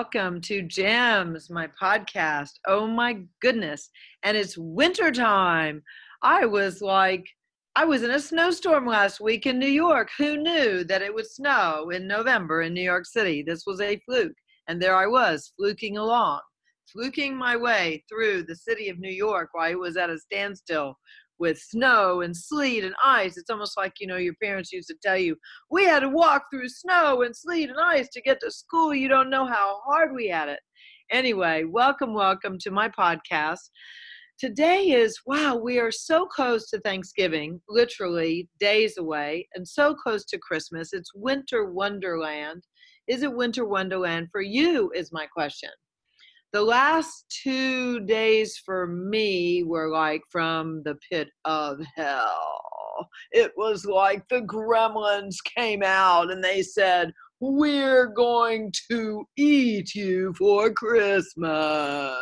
welcome to Gems, my podcast. Oh my goodness. And it's winter time. I was like, I was in a snowstorm last week in New York. Who knew that it would snow in November in New York City? This was a fluke. And there I was, fluking along, fluking my way through the city of New York while it was at a standstill with snow and sleet and ice. It's almost like, you know, your parents used to tell you, we had to walk through snow and sleet and ice to get to school. You don't know how hard we had it. Anyway, welcome, welcome to my podcast. Today is, wow, we are so close to Thanksgiving, literally days away, and so close to Christmas. It's winter wonderland. Is it winter wonderland for you? Is my question the last two days for me were like from the pit of hell. It was like the gremlins came out and they said, We're going to eat you for Christmas.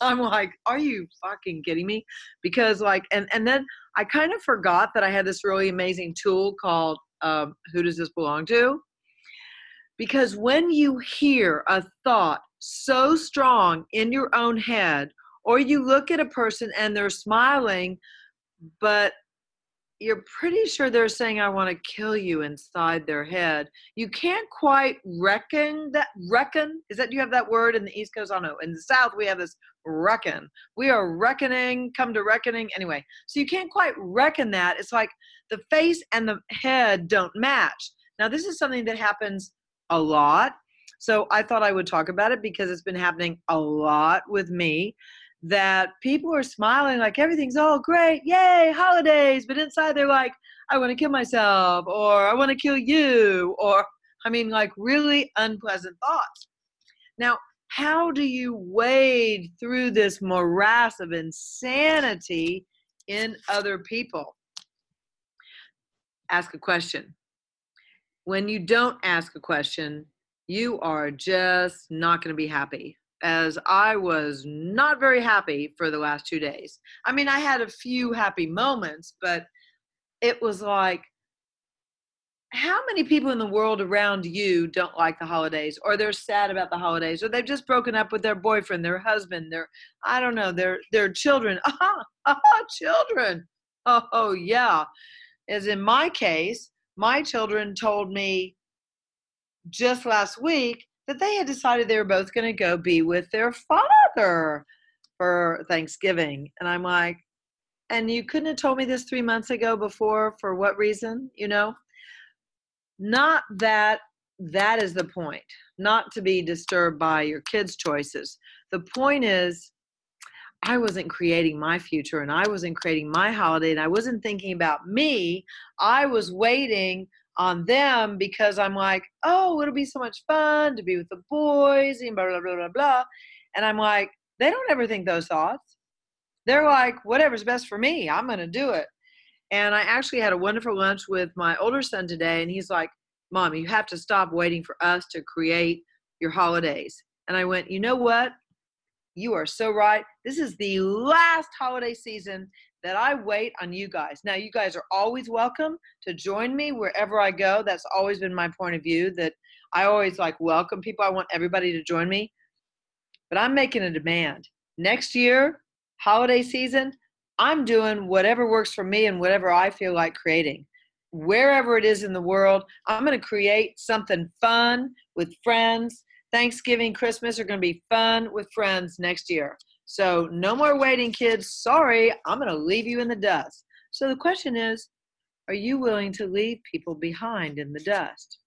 I'm like, Are you fucking kidding me? Because, like, and, and then I kind of forgot that I had this really amazing tool called um, Who Does This Belong to? Because when you hear a thought so strong in your own head, or you look at a person and they're smiling, but you're pretty sure they're saying, I want to kill you inside their head. You can't quite reckon that. Reckon? Is that, you have that word in the East Coast? I don't know. In the South, we have this reckon. We are reckoning, come to reckoning. Anyway, so you can't quite reckon that. It's like the face and the head don't match. Now, this is something that happens a lot so I thought I would talk about it because it's been happening a lot with me that people are smiling like everything's all great, yay, holidays, but inside they're like, I want to kill myself or I want to kill you or I mean like really unpleasant thoughts. Now, how do you wade through this morass of insanity in other people? Ask a question. When you don't ask a question, you are just not going to be happy. As I was not very happy for the last two days. I mean, I had a few happy moments, but it was like, how many people in the world around you don't like the holidays? Or they're sad about the holidays? Or they've just broken up with their boyfriend their husband their i don't know their their children. Ah, ah children. Oh, oh yeah. As in my case my children told me just last week that they had decided they were both going to go be with their father for Thanksgiving. And I'm like, and you couldn't have told me this three months ago before for what reason, you know? Not that that is the point, not to be disturbed by your kids' choices. The point is, I wasn't creating my future and I wasn't creating my holiday and I wasn't thinking about me. I was waiting on them because I'm like, oh, it'll be so much fun to be with the boys and blah, blah, blah, blah, blah. And I'm like, they don't ever think those thoughts. They're like, whatever's best for me, I'm going to do it. And I actually had a wonderful lunch with my older son today, and he's like, Mom, you have to stop waiting for us to create your holidays. And I went, You know what? You are so right. This is the last holiday season that I wait on you guys. Now, you guys are always welcome to join me wherever I go. That's always been my point of view that I always like welcome people. I want everybody to join me. But I'm making a demand. Next year, holiday season, I'm doing whatever works for me and whatever I feel like creating. Wherever it is in the world, I'm going to create something fun with friends. Thanksgiving, Christmas are going to be fun with friends next year. So no more waiting, kids. Sorry, I'm going to leave you in the dust. So the question is, are you willing to leave people behind in the dust?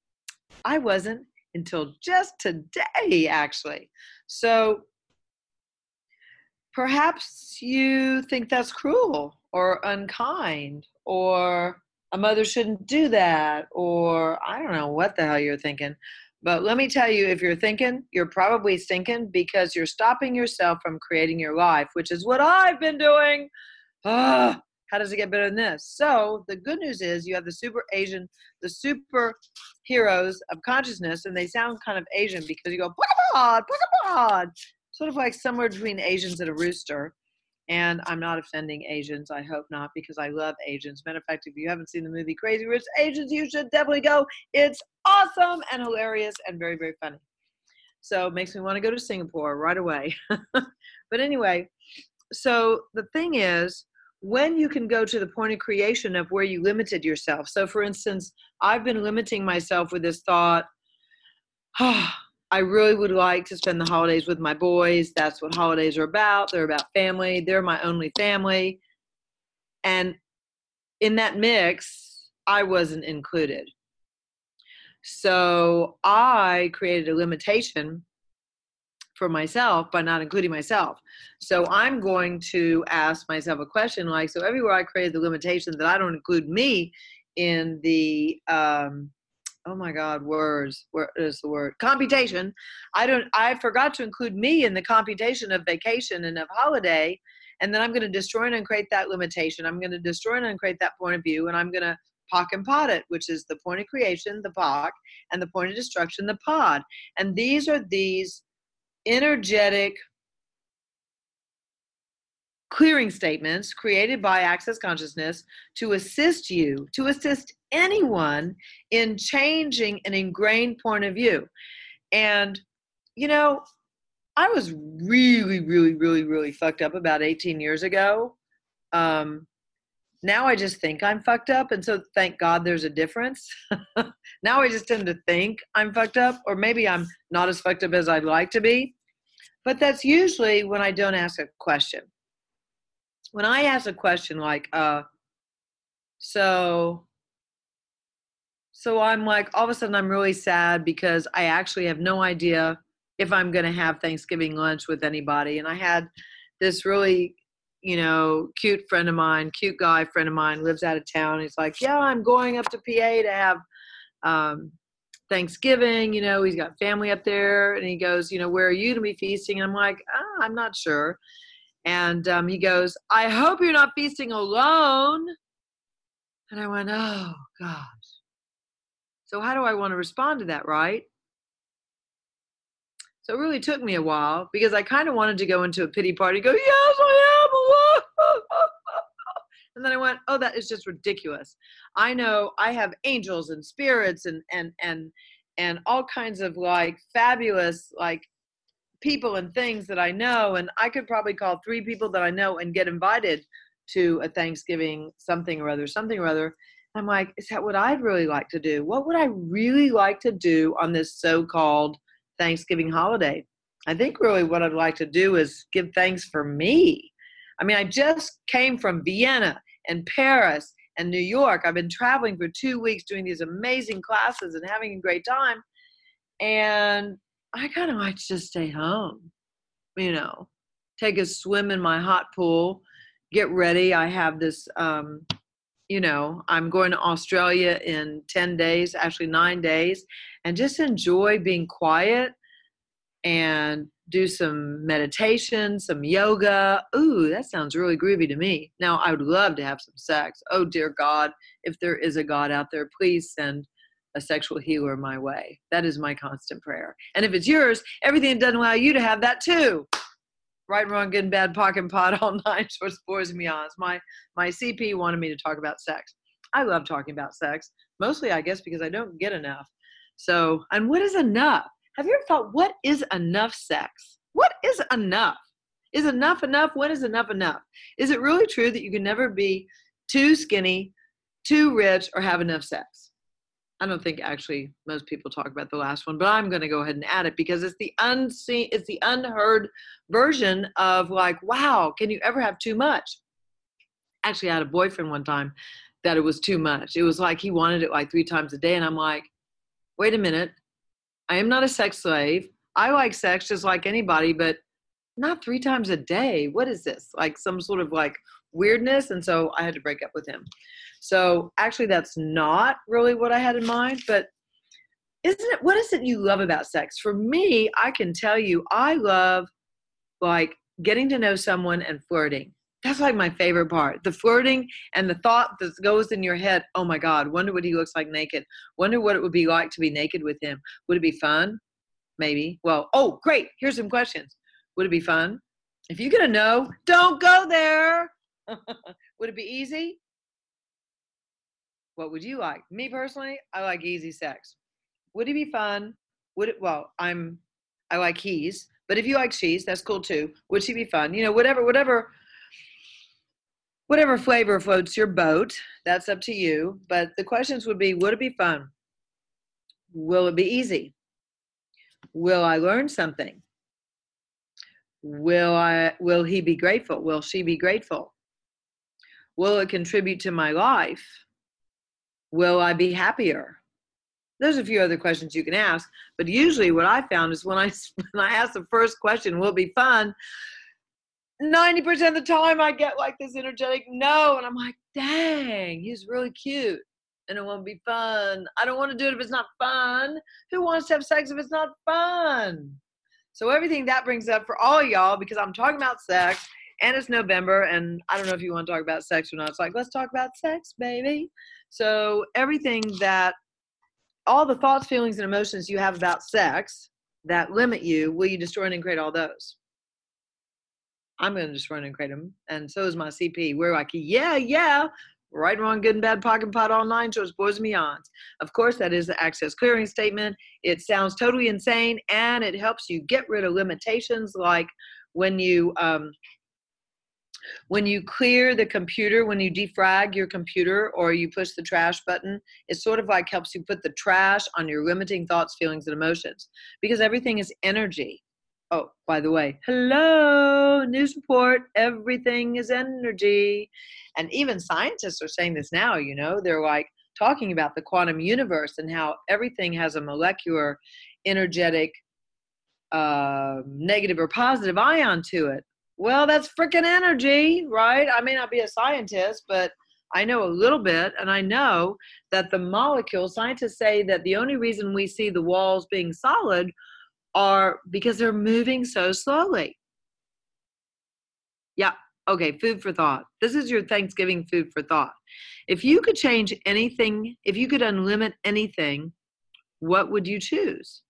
I wasn't until just today, actually. So perhaps you think that's cruel or unkind or a mother shouldn't do that or I don't know what the hell you're thinking. But let me tell you, if you're thinking, you're probably thinking because you're stopping yourself from creating your life, which is what I've been doing. Ah, how does it get better than this? So the good news is you have the super Asian, the super heroes of consciousness, and they sound kind of Asian because you go, sort of like somewhere between Asians and a rooster. And I'm not offending Asians. I hope not, because I love Asians. Matter of fact, if you haven't seen the movie Crazy Rich Asians, you should definitely go. It's awesome and hilarious and very, very funny. So it makes me want to go to Singapore right away. but anyway, so the thing is, when you can go to the point of creation of where you limited yourself. So, for instance, I've been limiting myself with this thought, oh, I really would like to spend the holidays with my boys. That's what holidays are about. They're about family, they're my only family. And in that mix, I wasn't included. So I created a limitation for myself by not including myself. So I'm going to ask myself a question like, so everywhere I created the limitation that I don't include me in the, um, oh my God, words, where is the word? Computation. I don't, I forgot to include me in the computation of vacation and of holiday. And then I'm going to destroy and uncreate that limitation. I'm going to destroy and uncreate that point of view. And I'm going to POC and POD it, which is the point of creation, the POC, and the point of destruction, the POD. And these are these energetic clearing statements created by access consciousness to assist you to assist anyone in changing an ingrained point of view. And you know i was really really really really fucked up about 18 years ago. Um, now i just think i'm fucked up and so thank god there's a difference. Now i just tend to think i'm fucked up or maybe i'm not as fucked up as i'd like to be. But that's usually when I don't ask a question. When I ask a question like, uh, so, so I'm like, all of a sudden I'm really sad because I actually have no idea if I'm going to have Thanksgiving lunch with anybody. And I had this really, you know, cute friend of mine, cute guy friend of mine lives out of town. He's like, yeah, I'm going up to PA to have um, Thanksgiving, you know, he's got family up there, and he goes, you know, where are you to be feasting? And I'm like, ah, I'm not sure. And um, he goes, I hope you're not feasting alone. And I went, oh gosh. So how do I want to respond to that, right? So it really took me a while because I kind of wanted to go into a pity party, go, yes, I am. Alone. And then I went, oh, that is just ridiculous. I know I have angels and spirits and and and and all kinds of like fabulous like people and things that I know, and I could probably call three people that I know and get invited to a Thanksgiving something or other, something or other. I'm like, is that what I'd really like to do? What would I really like to do on this so-called Thanksgiving holiday? I think really what I'd like to do is give thanks for me. I mean, I just came from Vienna and Paris and New York. I've been traveling for two weeks doing these amazing classes and having a great time. And I kind of like to just stay home, you know, take a swim in my hot pool, get ready. I have this, um, you know, I'm going to Australia in 10 days, actually nine days, and just enjoy being quiet and do some meditation, some yoga. Ooh, that sounds really groovy to me. Now, I would love to have some sex. Oh, dear God, if there is a God out there, please send a sexual healer my way. That is my constant prayer. And if it's yours, everything doesn't allow you to have that too. Right, wrong, good and bad, POC and POD, all nine shorts, boys and beyonds. My my CP wanted me to talk about sex. I love talking about sex, mostly, I guess, because I don't get enough. So, and what is enough? Have you ever thought, what is enough sex? What is enough? Is enough enough? When is enough enough? Is it really true that you can never be too skinny, too rich, or have enough sex? I don't think actually most people talk about the last one, but I'm going to go ahead and add it because it's the unseen, it's the unheard version of like, wow, can you ever have too much? Actually, I had a boyfriend one time that it was too much. It was like he wanted it like three times a day, and I'm like, wait a minute, I am not a sex slave. I like sex just like anybody, but not three times a day. What is this? Like some sort of like weirdness. And so I had to break up with him. So actually, that's not really what I had in mind. But isn't it, what is it you love about sex? For me, I can tell you, I love like getting to know someone and flirting. That's like my favorite part. The flirting and the thought that goes in your head oh my god wonder what he looks like naked. Wonder what it would be like to be naked with him. Would it be fun? Maybe. Well oh great here's some questions. Would it be fun? If you get a no don't go there. Would it be easy what would you like me personally i like easy sex would it be fun would it well i'm I like he's. But if you like she's, that's cool too. Would she be fun? You know, whatever, whatever, whatever flavor floats your boat. That's up to you. But the questions would be: Would it be fun? Will it be easy? Will I learn something? Will I? Will he be grateful? Will she be grateful? Will it contribute to my life? Will I be happier? There's a few other questions you can ask, but usually what I found is when I when I ask the first question, "Will be fun?" 90% of the time I get like this energetic no, and I'm like, dang, he's really cute. And it won't be fun. I don't want to do it if it's not fun. Who wants to have sex if it's not fun? So everything that brings up for all y'all, because I'm talking about sex and it's November, and I don't know if you want to talk about sex or not. It's like, let's talk about sex, baby. So everything that all the thoughts, feelings, and emotions you have about sex that limit you, will you destroy and create all those? I'm going to destroy and create them. And so is my CP. We're like, yeah, yeah, right, wrong, good and bad, pocket POD, all nine shorts, boys and beyonds. Of course, that is the access clearing statement. It sounds totally insane and it helps you get rid of limitations like when you um, when you clear the computer, when you defrag your computer or you push the trash button, it sort of like helps you put the trash on your limiting thoughts, feelings, and emotions because everything is energy. Oh, by the way, hello, news report. Everything is energy. And even scientists are saying this now, you know, they're like talking about the quantum universe and how everything has a molecular, energetic, uh, negative or positive ion to it. Well, that's freaking energy, right? I may not be a scientist, but I know a little bit, and I know that the molecules, scientists say that the only reason we see the walls being solid are because they're moving so slowly. Yeah, okay, food for thought. This is your Thanksgiving food for thought. If you could change anything, if you could unlimit anything, what would you choose?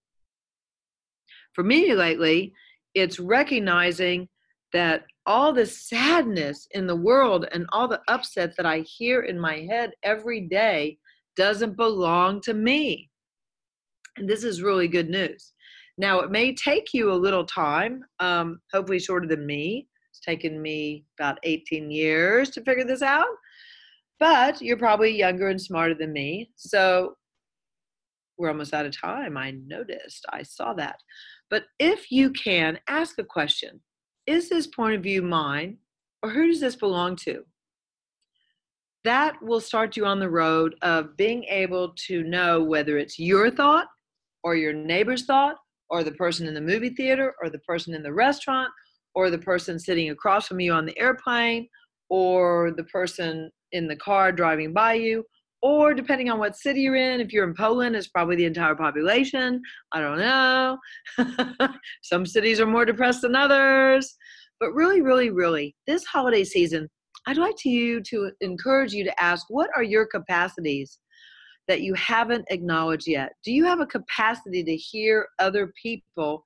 For me lately, it's recognizing that all the sadness in the world and all the upset that I hear in my head every day doesn't belong to me. And this is really good news. Now, it may take you a little time, um, hopefully shorter than me. It's taken me about 18 years to figure this out, but you're probably younger and smarter than me. So we're almost out of time. I noticed, I saw that. But if you can, ask a question is this point of view mine or who does this belong to? That will start you on the road of being able to know whether it's your thought or your neighbor's thought or the person in the movie theater or the person in the restaurant or the person sitting across from you on the airplane or the person in the car driving by you or depending on what city you're in if you're in poland it's probably the entire population. I don't know. Some cities are more depressed than others. But really really really this holiday season i'd like to you to encourage you to ask what are your capacities that you haven't acknowledged yet? Do you have a capacity to hear other people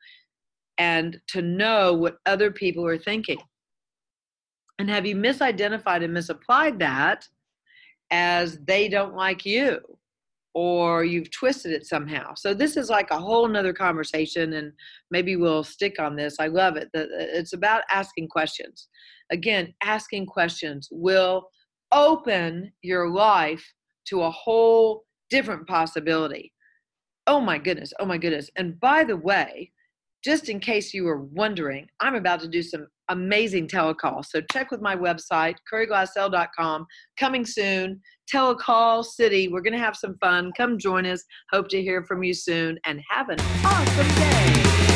and to know what other people are thinking? And have you misidentified and misapplied that as they don't like you or you've twisted it somehow. So this is like a whole nother conversation and maybe we'll stick on this. I love it. It's about asking questions. Again, asking questions will open your life to a whole different possibility. Oh my goodness. Oh my goodness. And by the way, just in case you were wondering, I'm about to do some amazing telecall. So check with my website, curryglassell.com. Coming soon, telecall city. We're going to have some fun. Come join us. Hope to hear from you soon and have an awesome day.